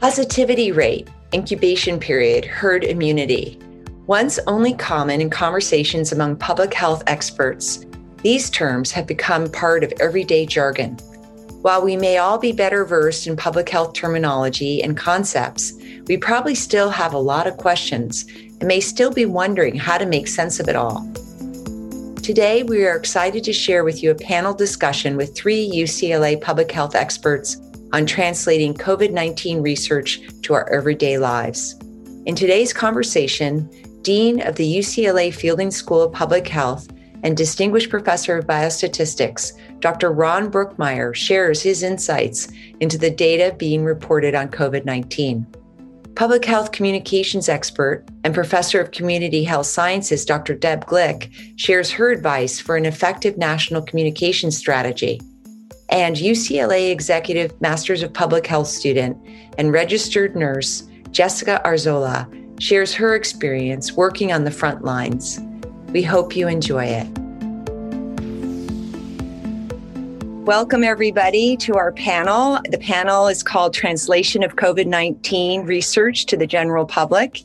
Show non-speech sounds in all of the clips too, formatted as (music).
Positivity rate, incubation period, herd immunity. Once only common in conversations among public health experts, these terms have become part of everyday jargon. While we may all be better versed in public health terminology and concepts, we probably still have a lot of questions and may still be wondering how to make sense of it all. Today, we are excited to share with you a panel discussion with three UCLA public health experts on translating COVID 19 research to our everyday lives. In today's conversation, Dean of the UCLA Fielding School of Public Health and Distinguished Professor of Biostatistics, Dr. Ron Brookmeyer shares his insights into the data being reported on COVID 19. Public health communications expert and professor of community health sciences, Dr. Deb Glik, shares her advice for an effective national communication strategy. And UCLA Executive Masters of Public Health student and registered nurse, Jessica Arzola, shares her experience working on the front lines. We hope you enjoy it. Welcome, everybody, to our panel. The panel is called Translation of COVID 19 Research to the General Public.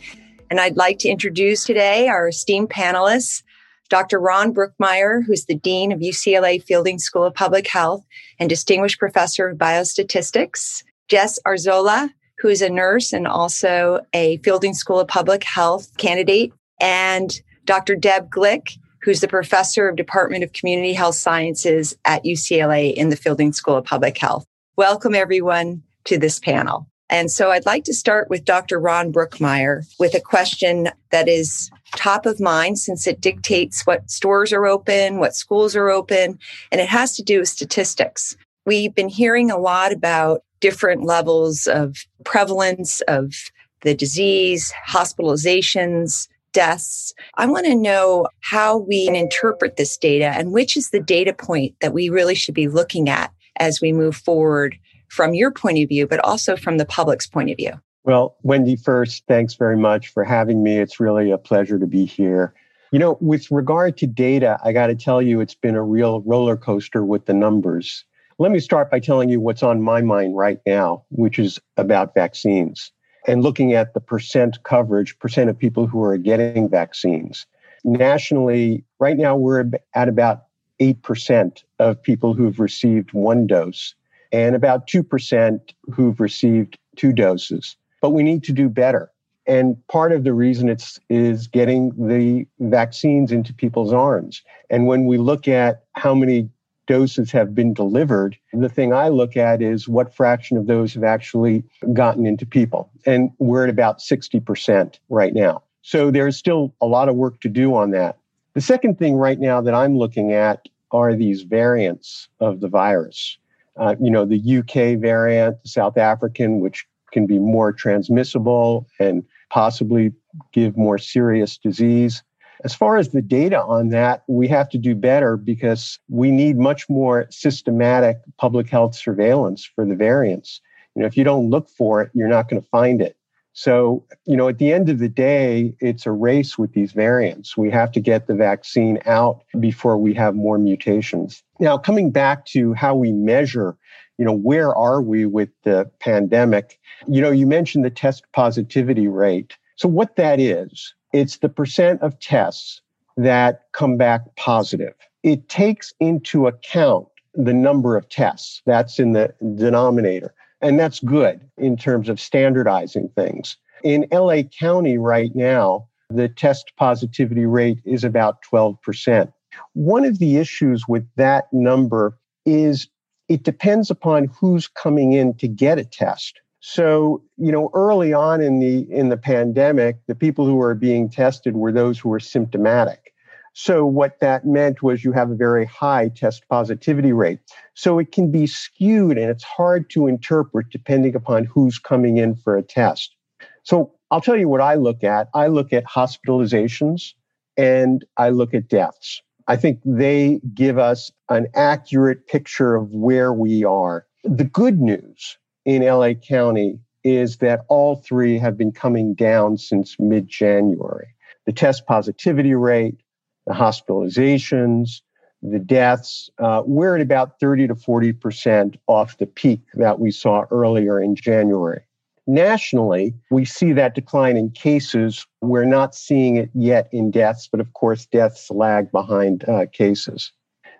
And I'd like to introduce today our esteemed panelists, Dr. Ron Brookmeyer, who's the Dean of UCLA Fielding School of Public Health and Distinguished Professor of Biostatistics, Jess Arzola, who is a nurse and also a Fielding School of Public Health candidate, and Dr. Deb Glik, who's the professor of Department of Community Health Sciences at UCLA in the Fielding School of Public Health. Welcome everyone to this panel. And so I'd like to start with Dr. Ron Brookmeyer with a question that is top of mind since it dictates what stores are open, what schools are open, and it has to do with statistics. We've been hearing a lot about different levels of prevalence of the disease, hospitalizations, deaths. I want to know how we interpret this data and which is the data point that we really should be looking at as we move forward from your point of view, but also from the public's point of view. Well, Wendy, first, thanks very much for having me. It's really a pleasure to be here. You know, with regard to data, I got to tell you, it's been a real roller coaster with the numbers. Let me start by telling you what's on my mind right now, which is about vaccines and looking at the percent coverage, percent of people who are getting vaccines. Nationally, right now we're at about 8% of people who've received one dose and about 2% who've received two doses. But we need to do better. And part of the reason it's is getting the vaccines into people's arms. And when we look at how many doses have been delivered, the thing I look at is what fraction of those have actually gotten into people. And we're at about 60% right now. So there's still a lot of work to do on that. The second thing right now that I'm looking at are these variants of the virus. Uh, you know, the UK variant, the South African, which can be more transmissible and possibly give more serious disease. As far as the data on that, we have to do better because we need much more systematic public health surveillance for the variants. You know, if you don't look for it, you're not going to find it. So, you know, at the end of the day, it's a race with these variants. We have to get the vaccine out before we have more mutations. Now, coming back to how we measure, you know, where are we with the pandemic? You know, you mentioned the test positivity rate. So, what that is, it's the percent of tests that come back positive. It takes into account the number of tests that's in the denominator. And that's good in terms of standardizing things. In LA County right now, the test positivity rate is about 12%. One of the issues with that number is it depends upon who's coming in to get a test. So, you know, early on in the in the pandemic, the people who were being tested were those who were symptomatic. So what that meant was you have a very high test positivity rate. So it can be skewed and it's hard to interpret depending upon who's coming in for a test. So I'll tell you what I look at. I look at hospitalizations and I look at deaths. I think they give us an accurate picture of where we are. The good news in LA County is that all three have been coming down since mid January. The test positivity rate, the hospitalizations, the deaths, uh, we're at about 30 to 40% off the peak that we saw earlier in January. Nationally, we see that decline in cases. We're not seeing it yet in deaths, but of course, deaths lag behind uh, cases.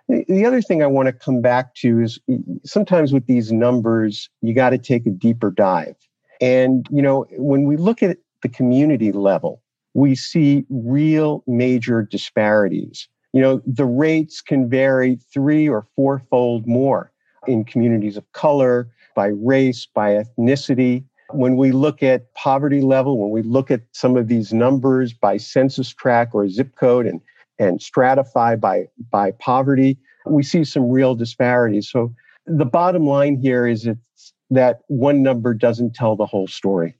The other thing I want to come back to is sometimes with these numbers, you got to take a deeper dive. And, you know, when we look at the community level, we see real major disparities. You know, the rates can vary three or fourfold more in communities of color, by race, by ethnicity. When we look at poverty level, when we look at some of these numbers by census tract or zip code and, and stratify by, by poverty, we see some real disparities. So the bottom line here is it's that one number doesn't tell the whole story.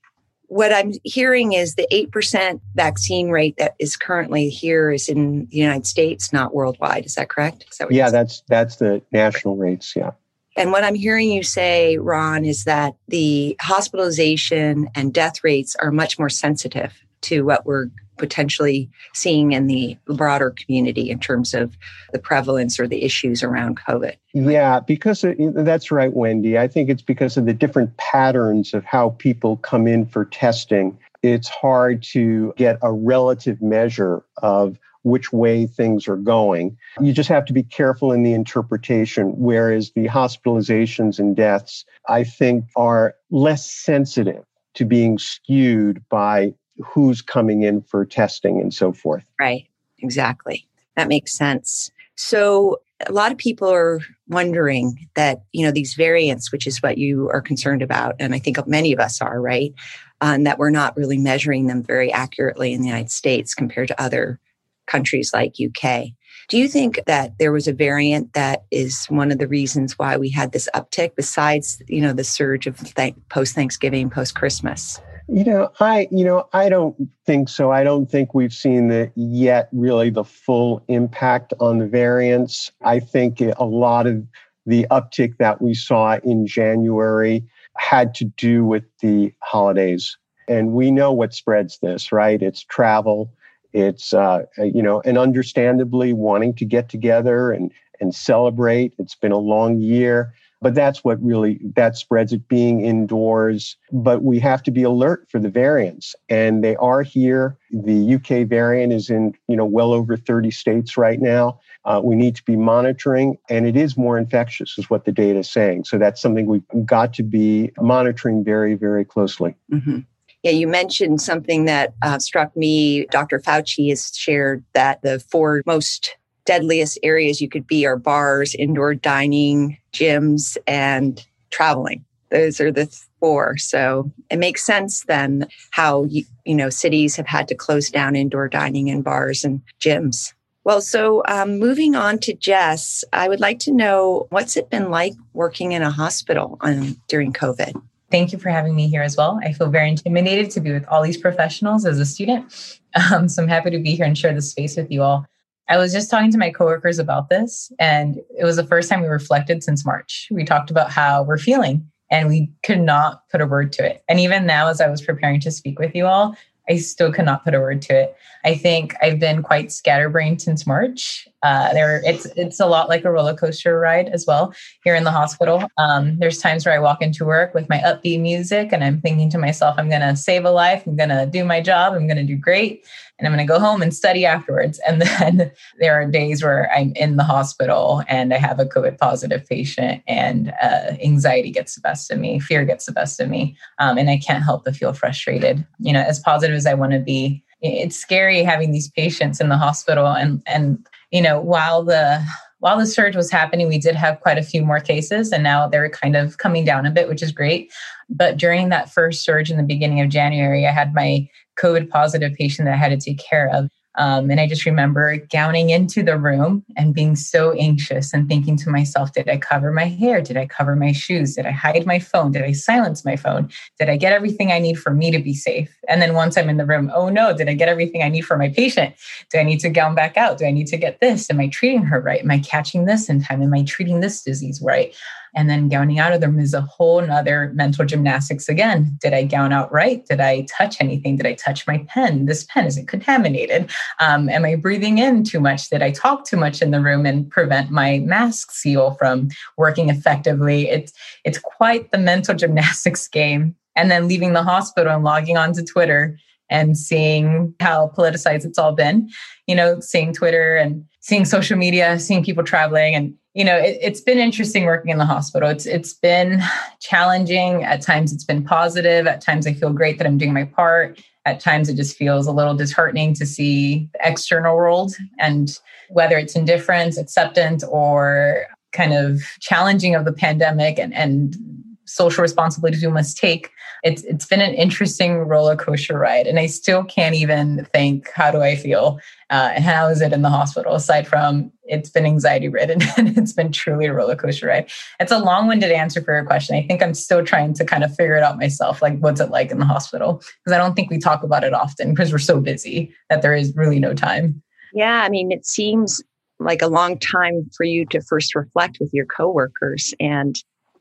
What I'm hearing is the 8% vaccine rate that is currently here is in the United States, not worldwide. Is that correct? Is that yeah, that's that's the national rates, yeah. And what I'm hearing you say, Ron, is that the hospitalization and death rates are much more sensitive to what we're potentially seeing in the broader community in terms of the prevalence or the issues around COVID. Yeah, because it, that's right, Wendy. I think it's because of the different patterns of how people come in for testing. It's hard to get a relative measure of which way things are going. You just have to be careful in the interpretation, whereas the hospitalizations and deaths, I think, are less sensitive to being skewed by who's coming in for testing and so forth. Right, exactly. That makes sense. So, a lot of people are wondering that, you know, these variants, which is what you are concerned about, and I think many of us are, right? And that we're not really measuring them very accurately in the United States compared to other countries like UK. Do you think that there was a variant that is one of the reasons why we had this uptick besides, you know, the surge of th- post Thanksgiving, post Christmas? You know, I you know, I don't think so. I don't think we've seen the yet really the full impact on the variants. I think a lot of the uptick that we saw in January had to do with the holidays. And we know what spreads this, right? It's travel, it's uh, you know, and understandably wanting to get together and and celebrate. It's been a long year, but that's what really that spreads it being indoors. But we have to be alert for the variants, and they are here. The UK variant is in you know well over 30 states right now. Uh, we need to be monitoring, and it is more infectious, is what the data is saying. So that's something we've got to be monitoring very, very closely. Mm-hmm. Yeah, you mentioned something that uh, struck me. Dr. Fauci has shared that the four most deadliest areas you could be are bars, indoor dining, gyms, and traveling. Those are the four. So it makes sense then how you, you know cities have had to close down indoor dining and bars and gyms. Well, so um, moving on to Jess, I would like to know what's it been like working in a hospital um, during COVID. Thank you for having me here as well. I feel very intimidated to be with all these professionals as a student. (laughs) Um, so I'm happy to be here and share this space with you all. I was just talking to my coworkers about this, and it was the first time we reflected since March. We talked about how we're feeling, and we could not put a word to it. And even now, as I was preparing to speak with you all, I still could not put a word to it. I think I've been quite scatterbrained since March. Uh, there, it's it's a lot like a roller coaster ride as well here in the hospital. Um, there's times where I walk into work with my upbeat music, and I'm thinking to myself, "I'm going to save a life. I'm going to do my job. I'm going to do great." and I'm going to go home and study afterwards. And then (laughs) there are days where I'm in the hospital and I have a COVID positive patient, and uh, anxiety gets the best of me, fear gets the best of me, um, and I can't help but feel frustrated. You know, as positive as I want to be, it's scary having these patients in the hospital, and and you know, while the while the surge was happening, we did have quite a few more cases, and now they're kind of coming down a bit, which is great. But during that first surge in the beginning of January, I had my COVID positive patient that I had to take care of. Um, and I just remember gowning into the room and being so anxious and thinking to myself, did I cover my hair? Did I cover my shoes? Did I hide my phone? Did I silence my phone? Did I get everything I need for me to be safe? And then once I'm in the room, oh no, did I get everything I need for my patient? Do I need to gown back out? Do I need to get this? Am I treating her right? Am I catching this in time? Am I treating this disease right? And then gowning out of them is a whole nother mental gymnastics again. Did I gown out right? Did I touch anything? Did I touch my pen? This pen, is it contaminated? Um, am I breathing in too much? Did I talk too much in the room and prevent my mask seal from working effectively? It's, it's quite the mental (laughs) gymnastics game and then leaving the hospital and logging onto Twitter and seeing how politicized it's all been, you know, seeing Twitter and seeing social media, seeing people traveling and you know, it, has been interesting working in the hospital. It's it's been challenging. At times it's been positive. At times I feel great that I'm doing my part. At times it just feels a little disheartening to see the external world and whether it's indifference, acceptance, or kind of challenging of the pandemic and, and social responsibilities we must take. It's it's been an interesting roller coaster ride, and I still can't even think how do I feel uh, and how is it in the hospital. Aside from it's been anxiety ridden (laughs) and it's been truly a roller coaster ride. It's a long winded answer for your question. I think I'm still trying to kind of figure it out myself. Like what's it like in the hospital? Because I don't think we talk about it often because we're so busy that there is really no time. Yeah, I mean, it seems like a long time for you to first reflect with your coworkers and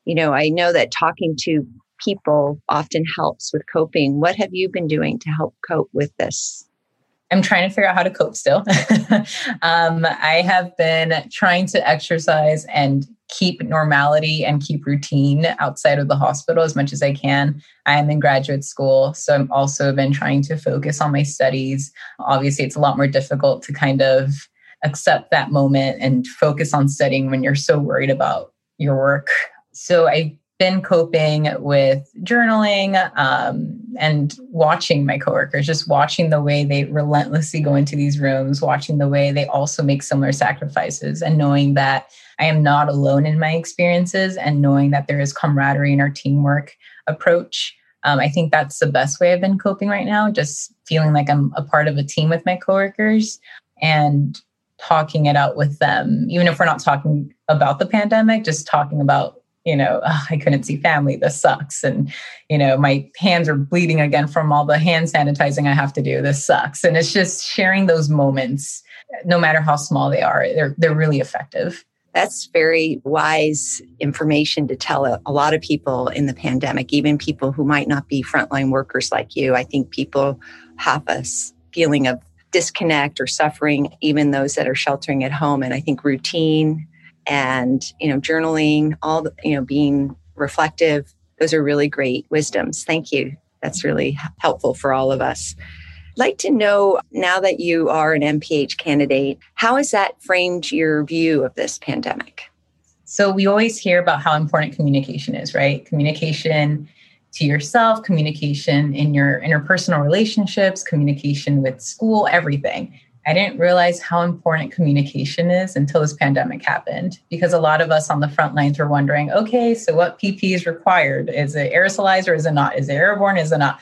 you know, I know that talking to people often helps with coping. What have you been doing to help cope with this? I'm trying to figure out how to cope still. (laughs) um, I have been trying to exercise and keep normality and keep routine outside of the hospital as much as I can. I am in graduate school, so I'm also been trying to focus on my studies. Obviously, it's a lot more difficult to kind of accept that moment and focus on studying when you're so worried about your work so I've been coping with journaling um, and watching my coworkers, just watching the way they relentlessly go into these rooms, watching the way they also make similar sacrifices, and knowing that I am not alone in my experiences, and knowing that there is camaraderie in our teamwork approach. Um, I think that's the best way I've been coping right now, just feeling like I'm a part of a team with my coworkers and talking it out with them, even if we're not talking about the pandemic, just talking about you know, oh, (laughs) I couldn't see family. This sucks. And, you know, my hands are bleeding again from all the hand sanitizing I have to do. This sucks. And it's just sharing those moments, no matter how small they are, they're, they're really effective. That's very wise information to tell a, a lot of people in the pandemic, even people who might not be frontline workers like you. I think people have a feeling of disconnect or suffering, even those that are sheltering at home. And I think routine and you know journaling all the, you know being reflective those are really great wisdoms. Thank you. That's really helpful for all of us. Like to know now that you are an mph candidate how has that framed your view of this pandemic? So we always hear about how important communication is right? Communication to yourself communication in your interpersonal relationships communication with school everything I didn't realize how important communication is until this pandemic happened because a lot of us on the front lines were wondering, okay, so what PP is required? Is it aerosolized or is it not? Is it airborne? Is it not?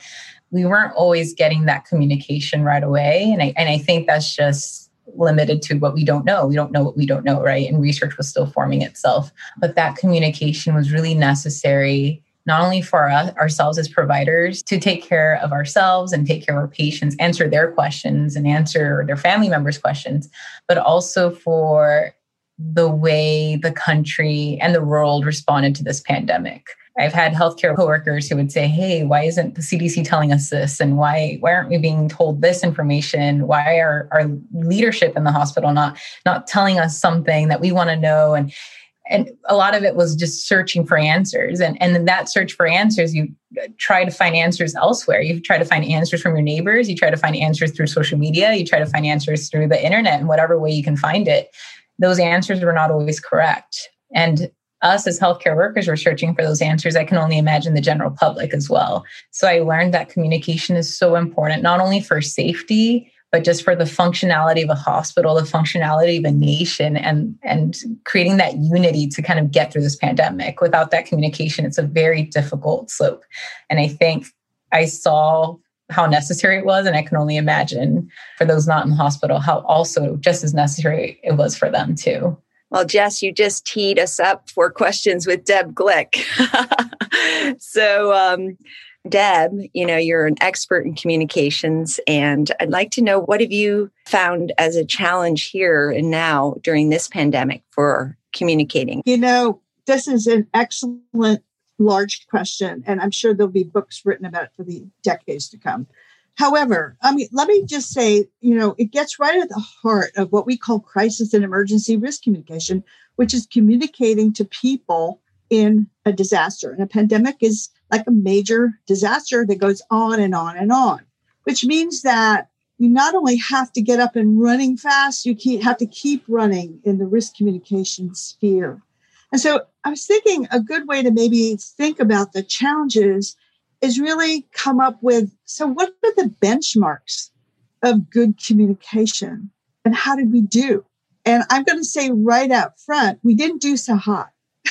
We weren't always getting that communication right away. And I, and I think that's just limited to what we don't know. We don't know what we don't know, right? And research was still forming itself. But that communication was really necessary not only for us, ourselves as providers to take care of ourselves and take care of our patients, answer their questions and answer their family members' questions, but also for the way the country and the world responded to this pandemic. I've had healthcare coworkers who would say, "Hey, why isn't the CDC telling us this? And why why aren't we being told this information? Why are our leadership in the hospital not not telling us something that we want to know?" And and a lot of it was just searching for answers. And and in that search for answers you uh, try to find answers elsewhere. You try to find answers from your neighbors. You try to find answers through social media. You try to find answers through the internet in whatever way you can find it. Those answers were not always correct. And us as healthcare workers were searching for those answers. I can only imagine the general public as well. So i learned that communication is so important not only for safety but just for the functionality of a hospital, the functionality of a nation, and and creating that unity to kind of get through this pandemic. Without that communication, it's a very difficult slope. And I think I saw how necessary it was, and I can only imagine for those not in the hospital how also just as necessary it was for them too. Well, Jess, you just teed us up for questions with Deb Glik. (laughs) so, um, Deb, you know, you're an expert in communications, and I'd like to know what have you found as a challenge here and now during this pandemic for communicating? You know, this is an excellent large question, and I'm sure there'll be books written about it for the decades to come. However, I mean, let me just say, you know, it gets right at the heart of what we call crisis and emergency risk communication, which is communicating to people in a disaster. And a pandemic is like a major disaster that goes on and on and on, which means that you not only have to get up and running fast, you keep, have to keep running in the risk communication sphere. And so I was thinking a good way to maybe think about the challenges is really come up with so what are the benchmarks of good communication and how did we do? And I'm going to say right out front, we didn't do so hot. (laughs)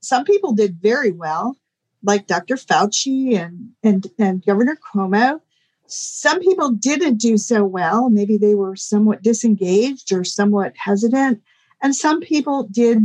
Some people did very well, like Dr. Fauci and, and, and Governor Cuomo. Some people didn't do so well. Maybe they were somewhat disengaged or somewhat hesitant. And some people did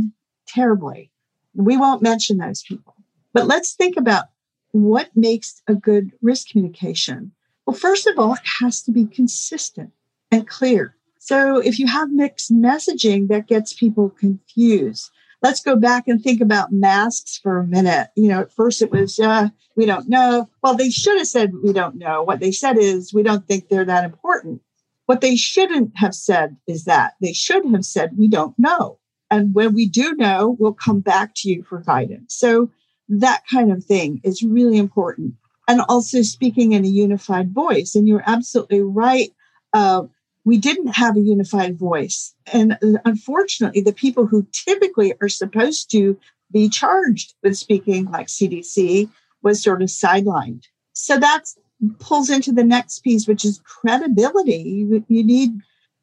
terribly. We won't mention those people. But let's think about what makes a good risk communication. Well, first of all, it has to be consistent and clear. So if you have mixed messaging, that gets people confused. Let's go back and think about masks for a minute. You know, at first it was, uh, we don't know. Well, they should have said, we don't know. What they said is, we don't think they're that important. What they shouldn't have said is that they should have said, we don't know. And when we do know, we'll come back to you for guidance. So that kind of thing is really important. And also speaking in a unified voice. And you're absolutely right. Uh, we didn't have a unified voice. And uh, unfortunately, the people who typically are supposed to be charged with speaking like CDC was sort of sidelined. So that pulls into the next piece, which is credibility. You, you need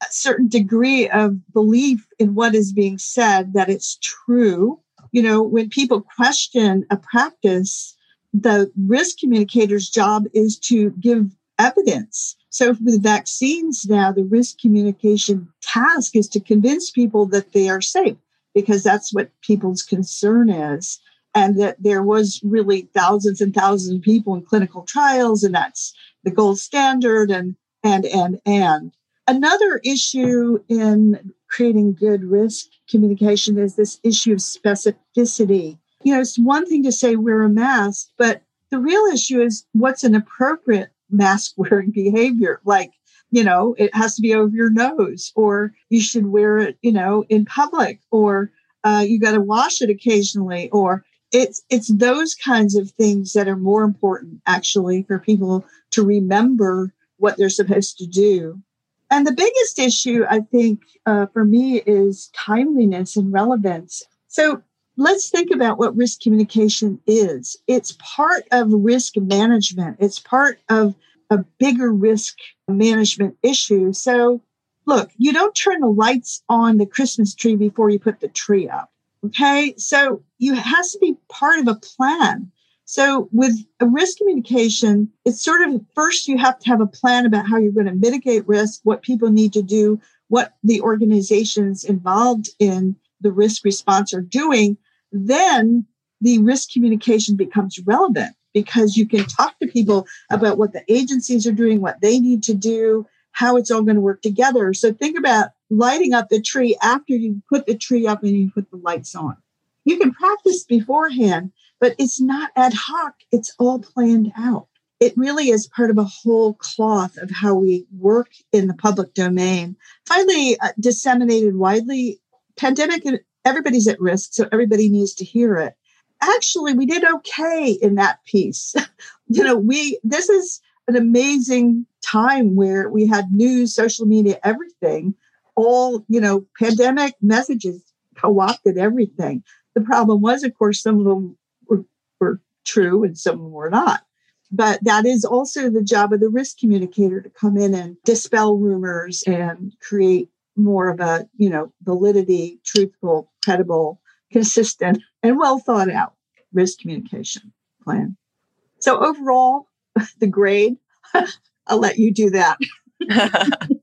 a certain degree of belief in what is being said, that it's true. You know, when people question a practice, the risk communicator's job is to give evidence. So with vaccines now, the risk communication task is to convince people that they are safe because that's what people's concern is. And that there was really thousands and thousands of people in clinical trials, and that's the gold standard and and and and. Another issue in creating good risk communication is this issue of specificity. You know, it's one thing to say wear a mask, but the real issue is what's an appropriate mask (laughs) wearing behavior. Like, you know, it has to be over your nose, or you should wear it, you know, in public, or uh, you got to wash it occasionally, or it's it's those kinds of things that are more important actually for people to remember what they're supposed to do and the biggest issue, I think, uh, for me is timeliness and relevance. So let's think about what risk communication is. It's part of risk management, it's part of a bigger risk management issue. So, look, you don't turn the lights on the Christmas tree before you put the tree up. Okay. So, you has to be part of a plan. So with a risk communication, it's sort of first you have to have a plan about how you're going to mitigate risk, what people need to do, what the organizations involved in the risk response are doing. Then the risk communication becomes relevant because you can talk to people about what the agencies are doing, what they need to do, how it's all going to work together. So think about lighting up the tree after you put the tree up and you put the lights on. You can practice beforehand, but it's not ad hoc, it's all planned out. It really is part of a whole cloth of how we work in the public domain. Finally, uh, disseminated widely, pandemic, and everybody's at risk, so everybody needs to hear it. Actually, we did okay in that piece. (laughs) you know, we, this is an amazing time where we had news, social media, everything, all, you know, pandemic messages co opted everything. The problem was, of course, some of them were, were true and some of them were not. But that is also the job of the risk communicator to come in and dispel rumors and create more of a, you know, validity, truthful, credible, consistent, and well thought out risk communication plan. So overall, (laughs) the grade, (laughs) I'll let you do that. (laughs)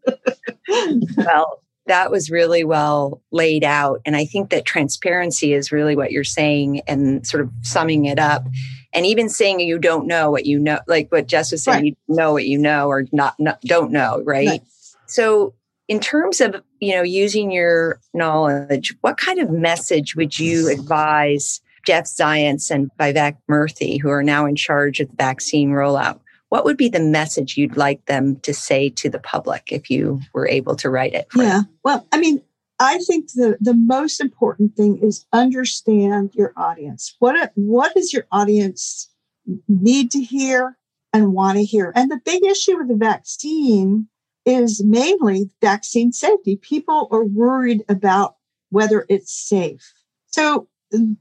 well, that was really well laid out. And I think that transparency is really what you're saying and sort of summing it up. And even saying you don't know what you know, like what Jess was saying, right. you know what you know or not, not don't know, right? right? So in terms of, you know, using your knowledge, what kind of message would you advise Jeff Zients and Vivek Murthy, who are now in charge of the vaccine rollout? what would be the message you'd like them to say to the public if you were able to write it? yeah. Them? Well, I mean, I think the, the most important thing is understand your audience. What what does your audience need to hear and want to hear. And the big issue with the vaccine is mainly vaccine safety. People are worried about whether it's safe. So mm,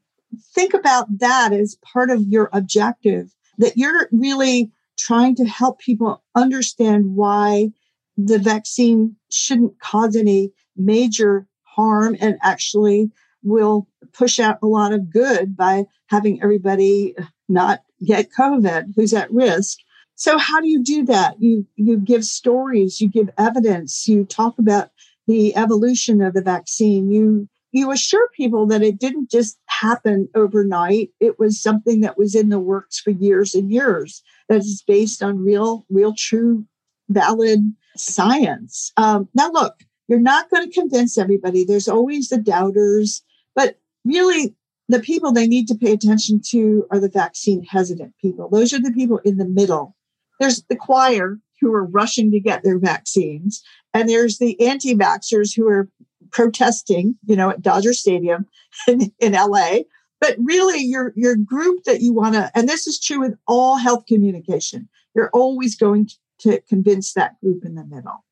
think about that as part of your objective that you're really trying to help people understand why the vaccine shouldn't cause any major harm and actually will push out a lot of good by having everybody not get COVID who's at risk. So how do you do that? You you give stories, you give evidence, you talk about the evolution of the vaccine. You you assure people that it didn't just happen overnight. It was something that was in the works for years and years. That is based on real, real, true, valid science. Um, now, look, you're not going to convince everybody. There's always the doubters, but really, the people they need to pay attention to are the vaccine hesitant people. Those are the people in the middle. There's the choir who are rushing to get their vaccines, and there's the anti vaxxers who are protesting, you know, at Dodger Stadium (laughs) in, in LA. But really, your your group that you want to, and this is true with all health communication, you're always going to convince that group in the middle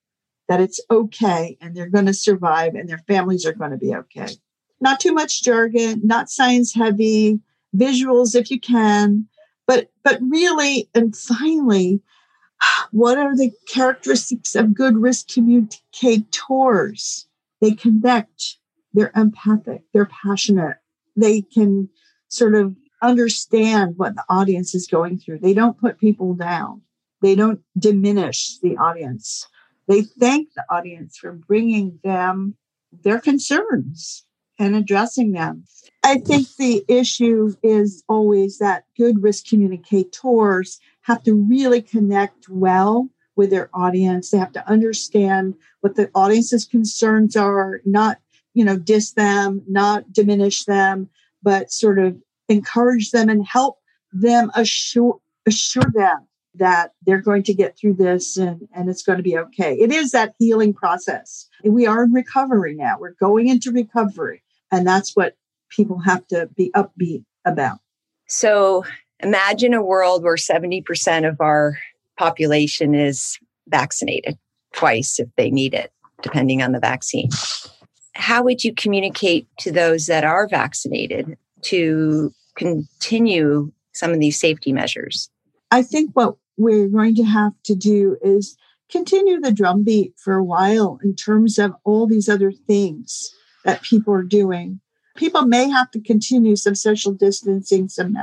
that it's okay and they're going to survive and their families are going to be okay. Not too much jargon, not science heavy, visuals if you can, but but really and finally, what are the characteristics of good risk communicators? They connect, they're empathic, they're passionate, they can sort of understand what the audience is going through. They don't put people down, they don't diminish the audience. They thank the audience for bringing them their concerns and addressing them. I think the issue is always that good risk communicators have to really connect well with their audience. They have to understand what the audience's concerns are, not, you know, diss them, not diminish them, but sort of encourage them and help them assure assure them that they're going to get through this and, and it's going to be okay. It is that healing process. We are in recovery now. We're going into recovery. And that's what people have to be upbeat about. So imagine a world where 70% of our population is vaccinated twice if they need it, depending on the vaccine. How would you communicate to those that are vaccinated to continue some of these safety measures? I think what we're going to have to do is continue the drumbeat for a while in terms of all these other things that people are doing. People may have to continue some social distancing, some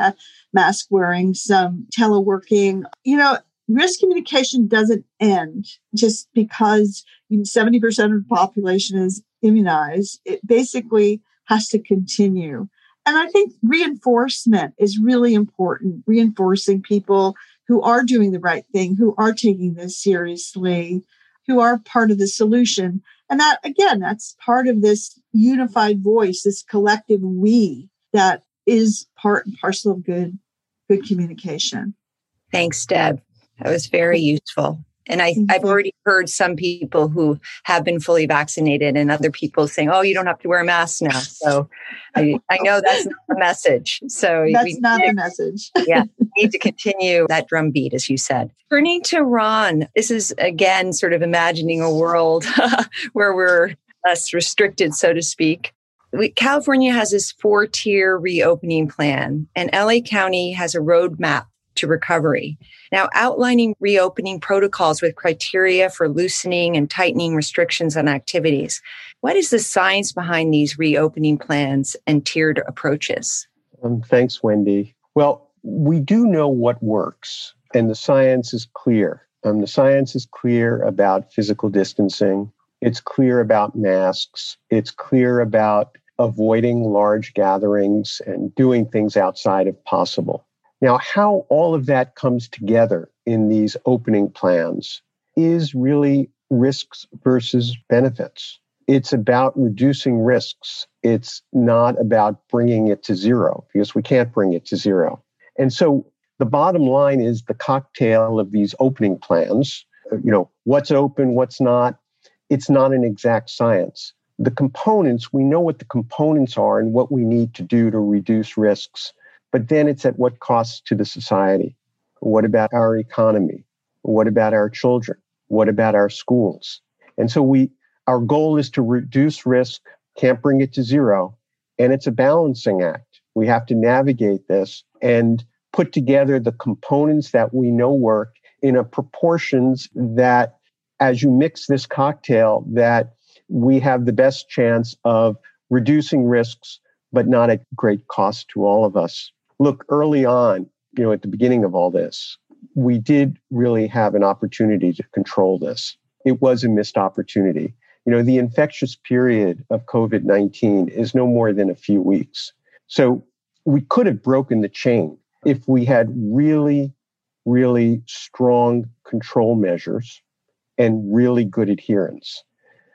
mask wearing, some teleworking. You know, risk communication doesn't end just because 70% of the population is immunized. It basically has to continue. And I think reinforcement is really important, reinforcing people who are doing the right thing, who are taking this seriously, who are part of the solution. And that, again, that's part of this unified voice, this collective we that is part and parcel of good, good communication. Thanks, Deb. That was very useful. And I, I've mm-hmm. already heard some people who have been fully vaccinated and other people saying, oh, you don't have to wear a mask now. So I, I know that's not the message. So that's not the message. (laughs) yeah, (laughs) need to continue that drumbeat, as you said. Turning to Ron, this is again sort of imagining a world (laughs) where we're less restricted, so to speak. We, California has this four tier reopening plan, and LA County has a roadmap to recovery. Now, outlining reopening protocols with criteria for loosening and tightening restrictions on activities. What is the science behind these reopening plans and tiered approaches? Um, thanks, Wendy. Well, we do know what works, and the science is clear. Um, the science is clear about physical distancing. It's clear about masks. It's clear about avoiding large gatherings and doing things outside if possible. Now, how all of that comes together in these opening plans is really risks versus benefits. It's about reducing risks. It's not about bringing it to zero because we can't bring it to zero. And so the bottom line is the cocktail of these opening plans, uh, you know, what's open, what's not. It's not an exact science. The components, we know what the components are and what we need to do to reduce risks but then it's at what cost to the society? What about our economy? What about our children? What about our schools? And so we, our goal is to reduce risk, can't bring it to zero. And it's a balancing act. We have to navigate this and put together the components that we know work in a proportions that as you mix this cocktail that we have the best chance of reducing risks but not at great cost to all of us look early on you know at the beginning of all this we did really have an opportunity to control this it was a missed opportunity you know the infectious period of covid-19 is no more than a few weeks so we could have broken the chain if we had really really strong control measures and really good adherence.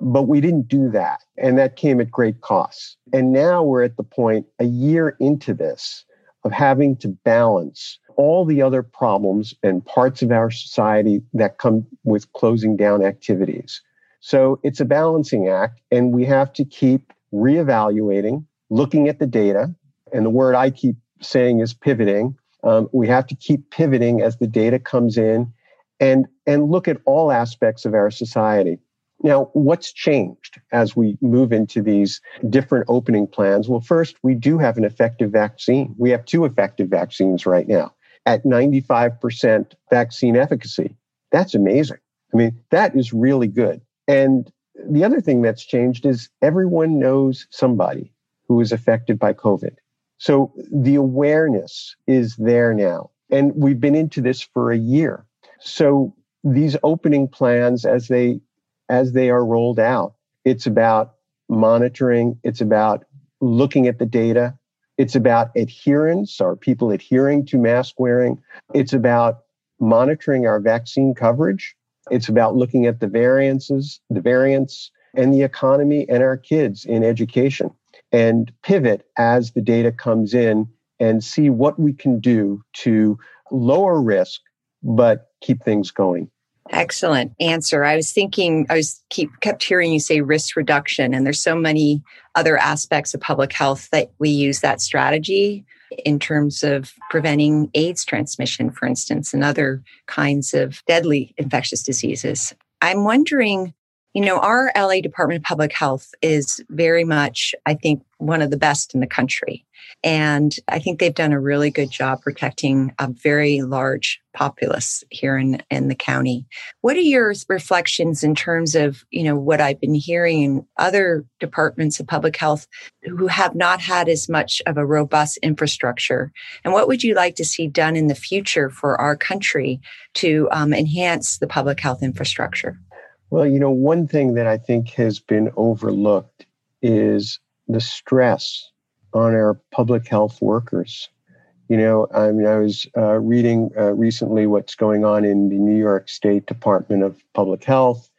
But we didn't do that. And that came at great cost. And now we're at the point a year into this of having to balance all the other problems and parts of our society that come with closing down activities. So it's a balancing act, and we have to keep reevaluating, looking at the data. And the word I keep saying is pivoting um, we have to keep pivoting as the data comes in and, and look at all aspects of our society. Now, what's changed as we move into these different opening plans? Well, first, we do have an effective vaccine. We have two effective vaccines right now at 95% vaccine efficacy. That's amazing. I mean, that is really good. And the other thing that's changed is everyone knows somebody who is affected by COVID. So the awareness is there now. And we've been into this for a year. So these opening plans as they as they are rolled out, it's about monitoring, it's about looking at the data, it's about adherence, are people adhering to mask wearing? It's about monitoring our vaccine coverage. It's about looking at the variances, the variants, and the economy and our kids in education and pivot as the data comes in and see what we can do to lower risk but keep things going excellent answer. I was thinking i was keep kept hearing you say risk reduction and there's so many other aspects of public health that we use that strategy in terms of preventing aids transmission for instance and other kinds of deadly infectious diseases. I'm wondering you know, our LA Department of Public Health is very much, I think, one of the best in the country. And I think they've done a really good job protecting a very large populace here in, in the county. What are your reflections in terms of, you know, what I've been hearing in other departments of public health who have not had as much of a robust infrastructure? And what would you like to see done in the future for our country to um, enhance the public health infrastructure? Well, you know, one thing that I think has been overlooked is the stress on our public health workers. You know, I mean, I was uh, reading uh, recently what's going on in the New York State Department of Public Health,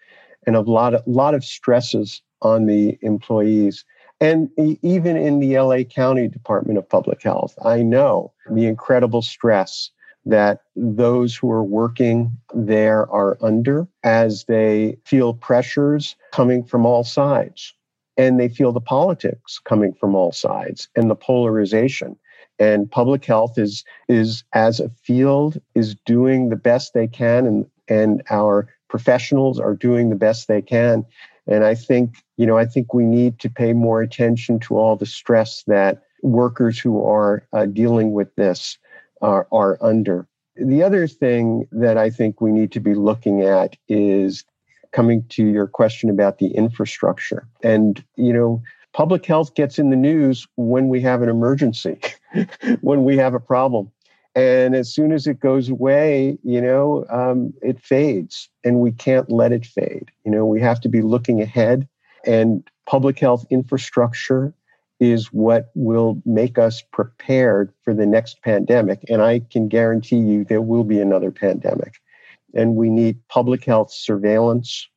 and a lot of lot of stresses on the employees, and even in the LA County Department of Public Health. I know the incredible stress that those who are working there are under as they feel pressures coming from all sides. And they feel the politics coming from all sides and the polarization. And public health is, is as a field, is doing the best they can, and, and our professionals are doing the best they can. And I think, you know, I think we need to pay more attention to all the stress that workers who are uh, dealing with this are, are under. The other thing that I think we need to be looking at is coming to your question about the infrastructure. And, you know, public health gets in the news when we have an emergency, (laughs) when we have a problem. And as soon as it goes away, you know, um, it fades and we can't let it fade. You know, we have to be looking ahead and public health infrastructure is what will make us prepared for the next pandemic. And I can guarantee you there will be another pandemic. And we need public health surveillance,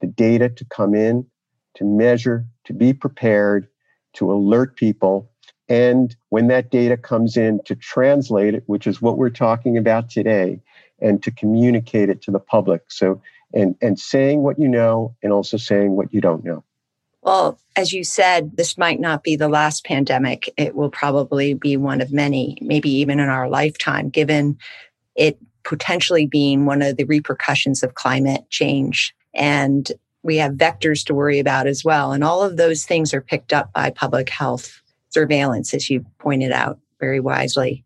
the data to come in, to measure, to be prepared, to alert people. And when that data comes in, to translate it, which is what we're talking about today, and to communicate it to the public. So, and, and saying what you know and also saying what you don't know. Well, as you said, this might not be the last pandemic. It will probably be one of many, maybe even in our lifetime, given it potentially being one of the repercussions of climate change. And we have vectors to worry about as well. And all of those things are picked up by public health surveillance, as you pointed out very wisely.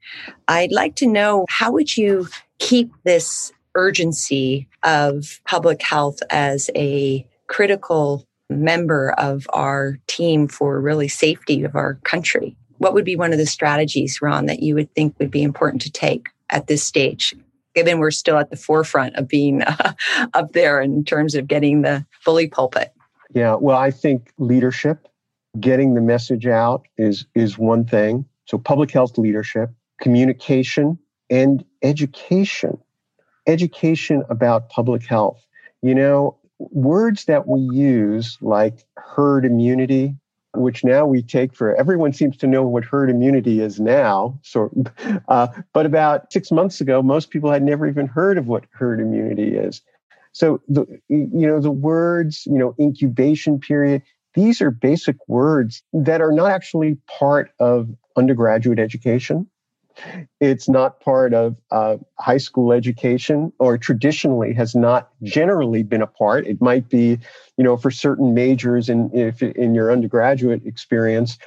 I'd like to know how would you keep this urgency of public health as a critical member of our team for really safety of our country? What would be one of the strategies, Ron, that you would think would be important to take at this stage? Given we're still at the forefront of being (laughs) uh, up there in terms of getting the bully pulpit. Yeah, well, I think leadership, getting the message out is is one thing. So public health leadership, communication, and education. Education about public health. You know, words that we use like herd immunity which now we take for everyone seems to know what herd immunity is now so (laughs) uh, but about six months ago most people had never even heard of what herd immunity is. So the you know the words you know incubation period these are basic words that are not actually part of undergraduate education it's not part of uh, high school education or traditionally has not generally been a part. It might be, you know, for certain majors in, if, in your undergraduate experience,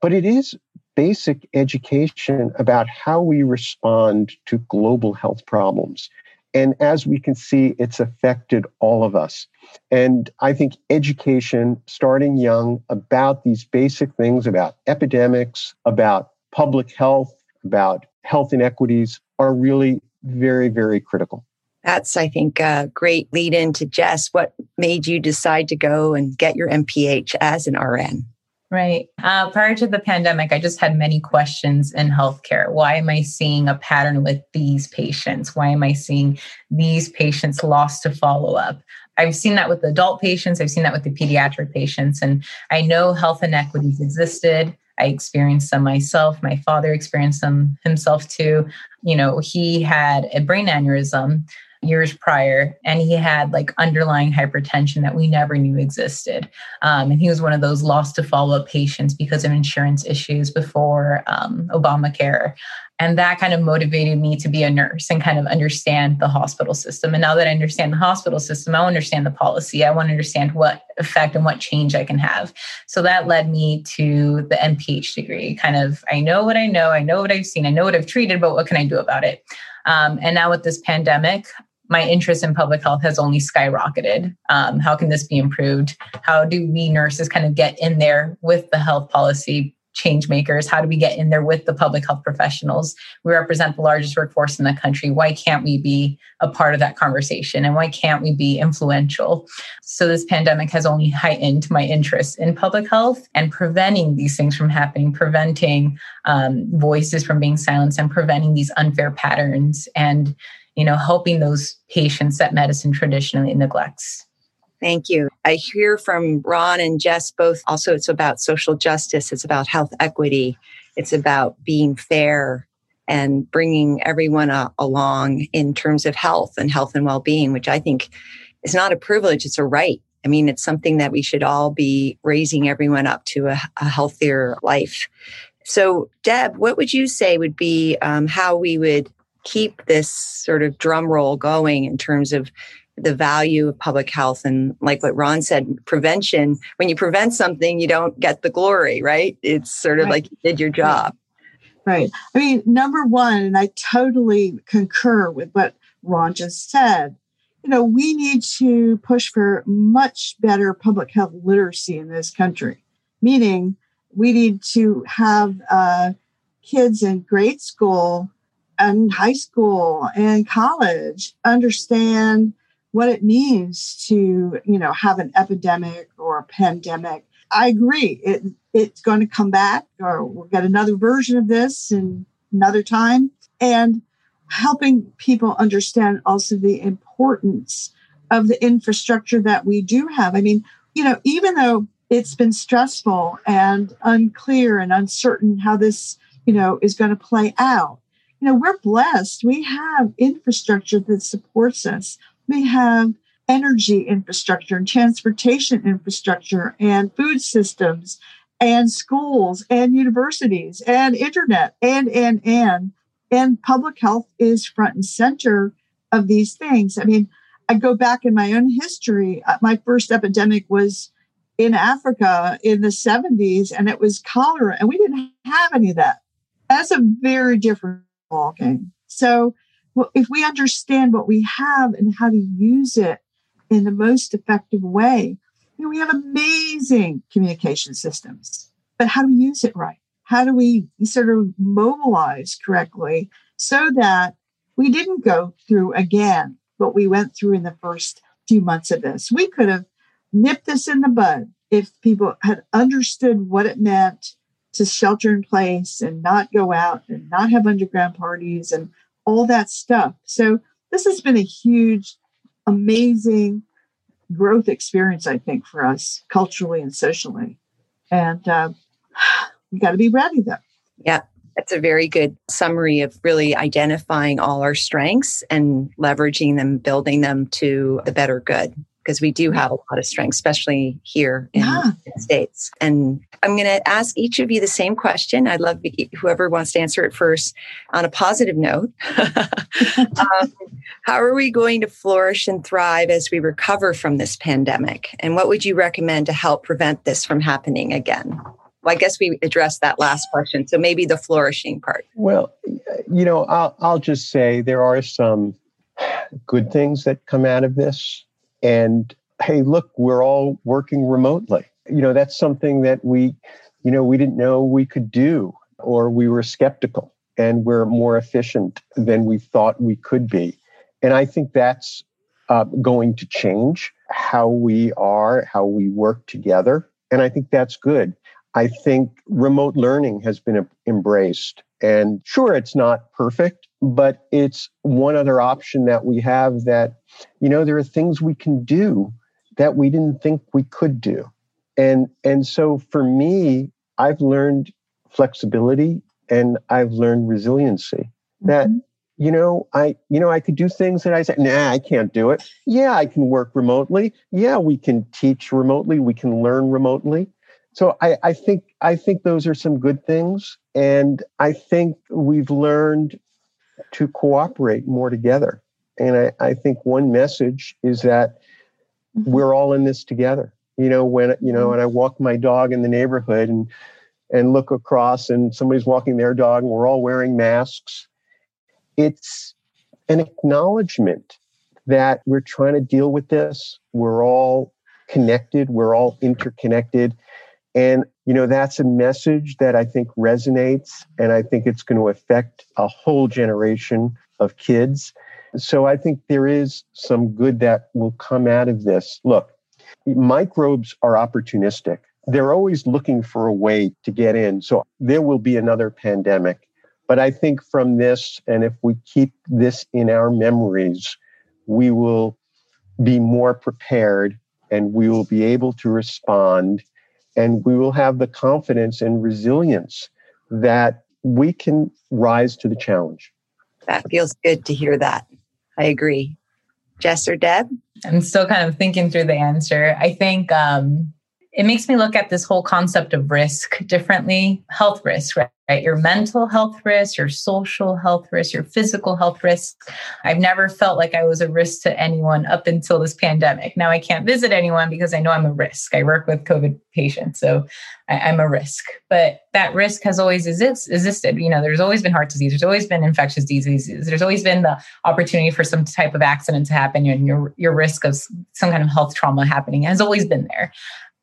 but it is basic education about how we respond to global health problems. And as we can see, it's affected all of us. And I think education, starting young about these basic things about epidemics, about public health, about health inequities are really very, very critical. That's, I think, a great lead in to Jess. What made you decide to go and get your MPH as an RN? Right. Uh, prior to the pandemic, I just had many questions in healthcare. Why am I seeing a pattern with these patients? Why am I seeing these patients lost to follow up? I've seen that with adult patients, I've seen that with the pediatric patients, and I know health inequities existed. I experienced them myself. My father experienced them himself too. You know, he had a brain aneurysm years prior and he had like underlying hypertension that we never knew existed um, and he was one of those lost to follow-up patients because of insurance issues before um, obamacare and that kind of motivated me to be a nurse and kind of understand the hospital system. And now that i understand the hospital system i understand the policy. I want to understand what effect and what change i can have. So that led me to the mph degree. Kind of i know what i know i know what i've seen i know what i've treated but what can i do about it? Um, and now with this pandemic, my interest in public health has only skyrocketed. Um, how can this be improved? How do we nurses kind of get in there with the health policy change makers? How do we get in there with the public health professionals? We represent the largest workforce in the country. Why can't we be a part of that conversation? And why can't we be influential? So, this pandemic has only heightened my interest in public health and preventing these things from happening, preventing um, voices from being silenced, and preventing these unfair patterns. And you know, helping those patients that medicine traditionally neglects. Thank you. I hear from Ron and Jess both also it's about social justice, it's about health equity, it's about being fair and bringing everyone uh, along in terms of health and health and well-being, which I think is not a privilege, it's a right. I mean, it's something that we should all be raising everyone up to a, a healthier life. So, Deb, what would you say would be um, how we would keep this sort of drum roll going in terms of the value of public health and like what ron said prevention when you prevent something you don't get the glory right? It's sort of right. like you did your job. Right. I mean number one and i totally concur with what ron just said you know we need to push for much better public health literacy in this country meaning we need to have uh, kids in grade school and high school and college understand what it means to you know have an epidemic or a pandemic i agree it it's going to come back or we'll get another version of this in another time and helping people understand also the importance of the infrastructure that we do have i mean you know even though it's been stressful and unclear and uncertain how this you know is going to play out you know, we're blessed. We have infrastructure that supports us. We have energy infrastructure and transportation infrastructure and food systems and schools and universities and internet and and and and public health is front and center of these things. I mean i go back in my own history uh, my first epidemic was in africa in the 70s and it was cholera and we didn't have any of that. That's a very different ballgame. So if we understand what we have and how to use it in the most effective way you know, we have amazing communication systems, but how do we use it right? How do we sort of mobilize correctly so that we didn't go through again what we went through in the first few months of this? We could have nipped this in the bud if people had understood what it meant to shelter in place and not go out and not have underground parties and all that stuff. So this has been a huge, amazing growth experience, I think, for us culturally and socially. And uh, (sighs) we got to be ready, though. Yeah, that's a very good summary of really identifying all our strengths and leveraging them, building them to the better good because we do have a lot of strength, especially here in, yeah. the States. And I'm going to ask each of you the same question. I'd love whoever wants to answer it first on a positive note. (laughs) um, how are we going to flourish and thrive as we recover from this pandemic? And what would you recommend to help prevent this from happening again? Well, I guess we addressed that last question. So maybe the flourishing part. Well, you know, I'll, I'll just say there are some good things that come out of this and hey, look, we're all working remotely. You know, that's something that we, you know, we didn't know we could do, or we were skeptical and we're more efficient than we thought we could be. And I think that's uh, going to change how we are, how we work together. And I think that's good. I think remote learning has been embraced. And sure, it's not perfect, but it's one other option that we have that, you know, there are things we can do that we didn't think we could do. And, and so for me, I've learned flexibility and I've learned resiliency that, mm-hmm. you know, I, you know, I could do things that I said, nah, I can't do it. Yeah, I can work remotely. Yeah, we can teach remotely. We can learn remotely so I, I think I think those are some good things, and I think we've learned to cooperate more together. And I, I think one message is that mm-hmm. we're all in this together. You know, when you know, mm-hmm. when I walk my dog in the neighborhood and and look across and somebody's walking their dog and we're all wearing masks, it's an acknowledgement that we're trying to deal with this. We're all connected, we're all interconnected and, you know, that's a message that I think resonates. And I think it's going to affect a whole generation of kids. So I think there is some good that will come out of this. Look, microbes are opportunistic. They're always looking for a way to get in. So there will be another pandemic. But I think from this, and if we keep this in our memories, we will be more prepared and we will be able to respond and we will have the confidence and resilience that we can rise to the challenge. That feels good to hear that. I agree. Jess or Deb? I'm still kind of thinking through the answer. I think um, it makes me look at this whole concept of risk differently health risk, right? Right? Your mental health risk, your social health risk, your physical health risk. I've never felt like I was a risk to anyone up until this pandemic. Now I can't visit anyone because I know I'm a risk. I work with COVID patients, so I, am a risk. But that risk has always exist, existed. You know, there's always been heart disease. There's always been infectious diseases. There's always been the opportunity for some type of accident to happen, and your your risk of some kind of health trauma happening has always been there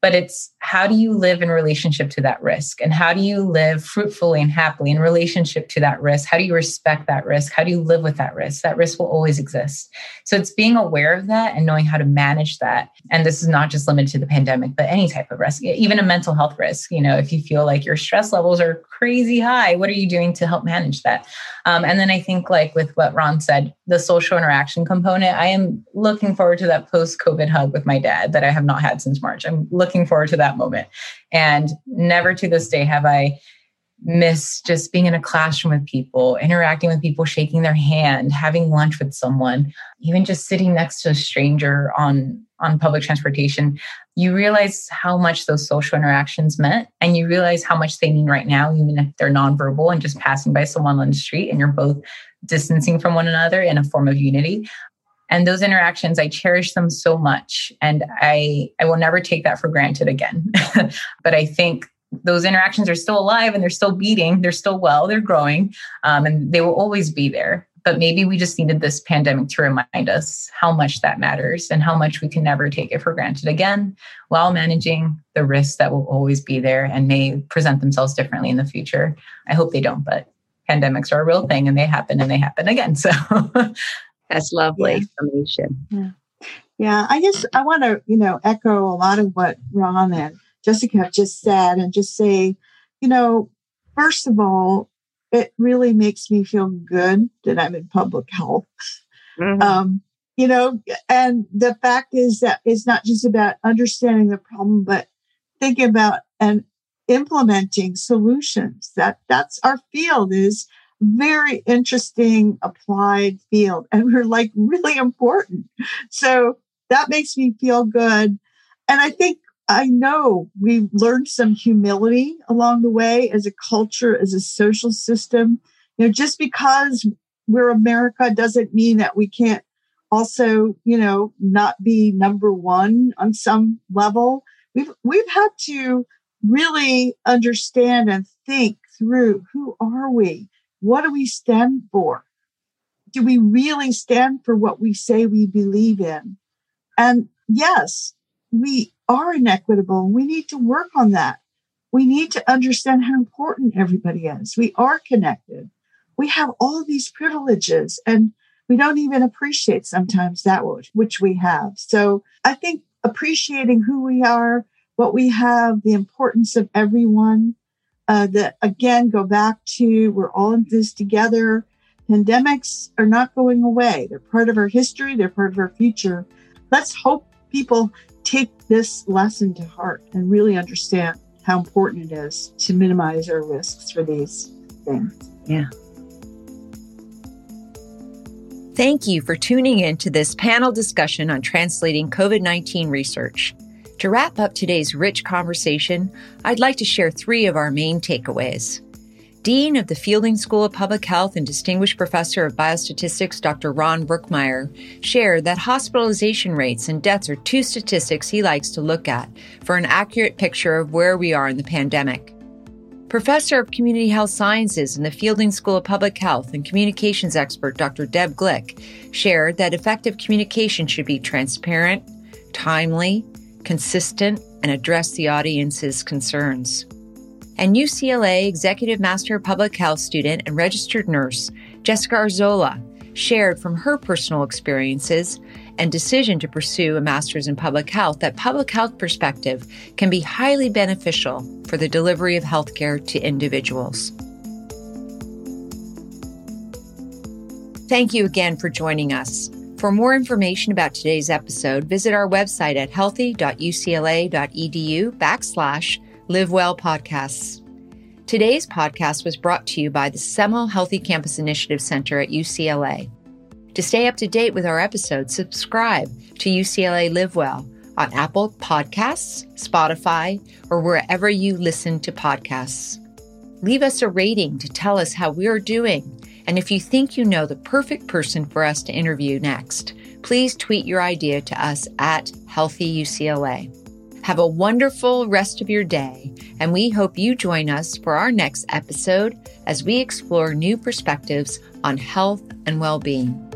but it's how do you live in relationship to that risk? And how do you live fruitfully and happily in relationship to that risk? How do you respect that risk? How do you live with that risk? That risk will always exist. So it's being aware of that and knowing how to manage that. And this is not just limited to the pandemic but any type of risk even a mental health risk. You know if you feel like your stress levels are crazy high what are you doing to help manage that? Um, and then i think like with what ron said the social interaction component i am looking forward to that post covid hug with my dad that i have not had since march. I'm looking looking forward to that moment. And never to this day have I missed just being in a classroom with people, interacting with people, shaking their hand, having lunch with someone, even just sitting next to a stranger on on public transportation, you realize how much those social interactions meant and you realize how much they mean right now even if they're nonverbal and just passing by someone on the street and you're both distancing from one another in a form of unity and those interactions i cherish them so much and i i will never take that for granted again. (laughs) But i think those interactions are still alive and they're still beating they're still well they're growing um, and they will always be there. But maybe we just needed this pandemic to remind us how much that matters and how much we can never take it for granted again while managing the risks that will always be there and may present themselves differently in the future. I hope they don't but pandemics are a real thing and they happen and they happen again so (laughs) that's lovely yeah. summation yeah. yeah i guess i want to you know echo a lot of what ron and Jessica just said and just say, you know, first of all, it really makes me feel good that I'm in public health. Mm-hmm. Um, you know, and the fact is that it's not just about understanding the problem, but thinking about and implementing solutions. That that's our field is very interesting applied field and we're like really important. So that makes me feel good. And I think I know we learned some humility along the way as a culture, as a social system. You know, just because we're America doesn't mean that we can't also, you know, not be number one on some level. We've we've had to really understand and think through who are we? What do we stand for? Do we really stand for what we say we believe in? And yes, we are inequitable. We need to work on that. We need to understand how important everybody is. We are connected. We have all these privileges and we don't even appreciate sometimes that which we have. So I think appreciating who we are, what we have, the importance of everyone, uh, that again, go back to we're all in this together. Pandemics are not going away. They're part of our history. They're part of our future. Let's hope people take this lesson to heart and really understand how important it is to minimize our risks for these things. Yeah. Thank you for tuning in to this panel discussion on translating COVID 19 research. To wrap up today's rich conversation, I'd like to share three of our main takeaways. Dean of the Fielding School of Public Health and Distinguished Professor of Biostatistics, Dr. Ron Brookmeyer, shared that hospitalization rates and deaths are two statistics he likes to look at for an accurate picture of where we are in the pandemic. Professor of Community Health Sciences in the Fielding School of Public Health and communications expert Dr. Deb Glik shared that effective communication should be transparent, timely, consistent, and address the audience's concerns and UCLA Executive Master of Public Health student and registered nurse Jessica Arzola shared from her personal experiences and decision to pursue a master's in public health that public health perspective can be highly beneficial for the delivery of healthcare to individuals. Thank you again for joining us. For more information about today's episode, visit our website at healthy.ucla.edu backslash Live Well podcasts. Today's podcast was brought to you by the Semel Healthy Campus Initiative Center at UCLA. To stay up to date with our episodes, subscribe to UCLA Live Well on Apple Podcasts, Spotify, or wherever you listen to podcasts. Leave us a rating to tell us how we are doing. And if you think you know the perfect person for us to interview next, please tweet your idea to us at Healthy UCLA. Have a wonderful rest of your day, and we hope you join us for our next episode as we explore new perspectives on health and well being.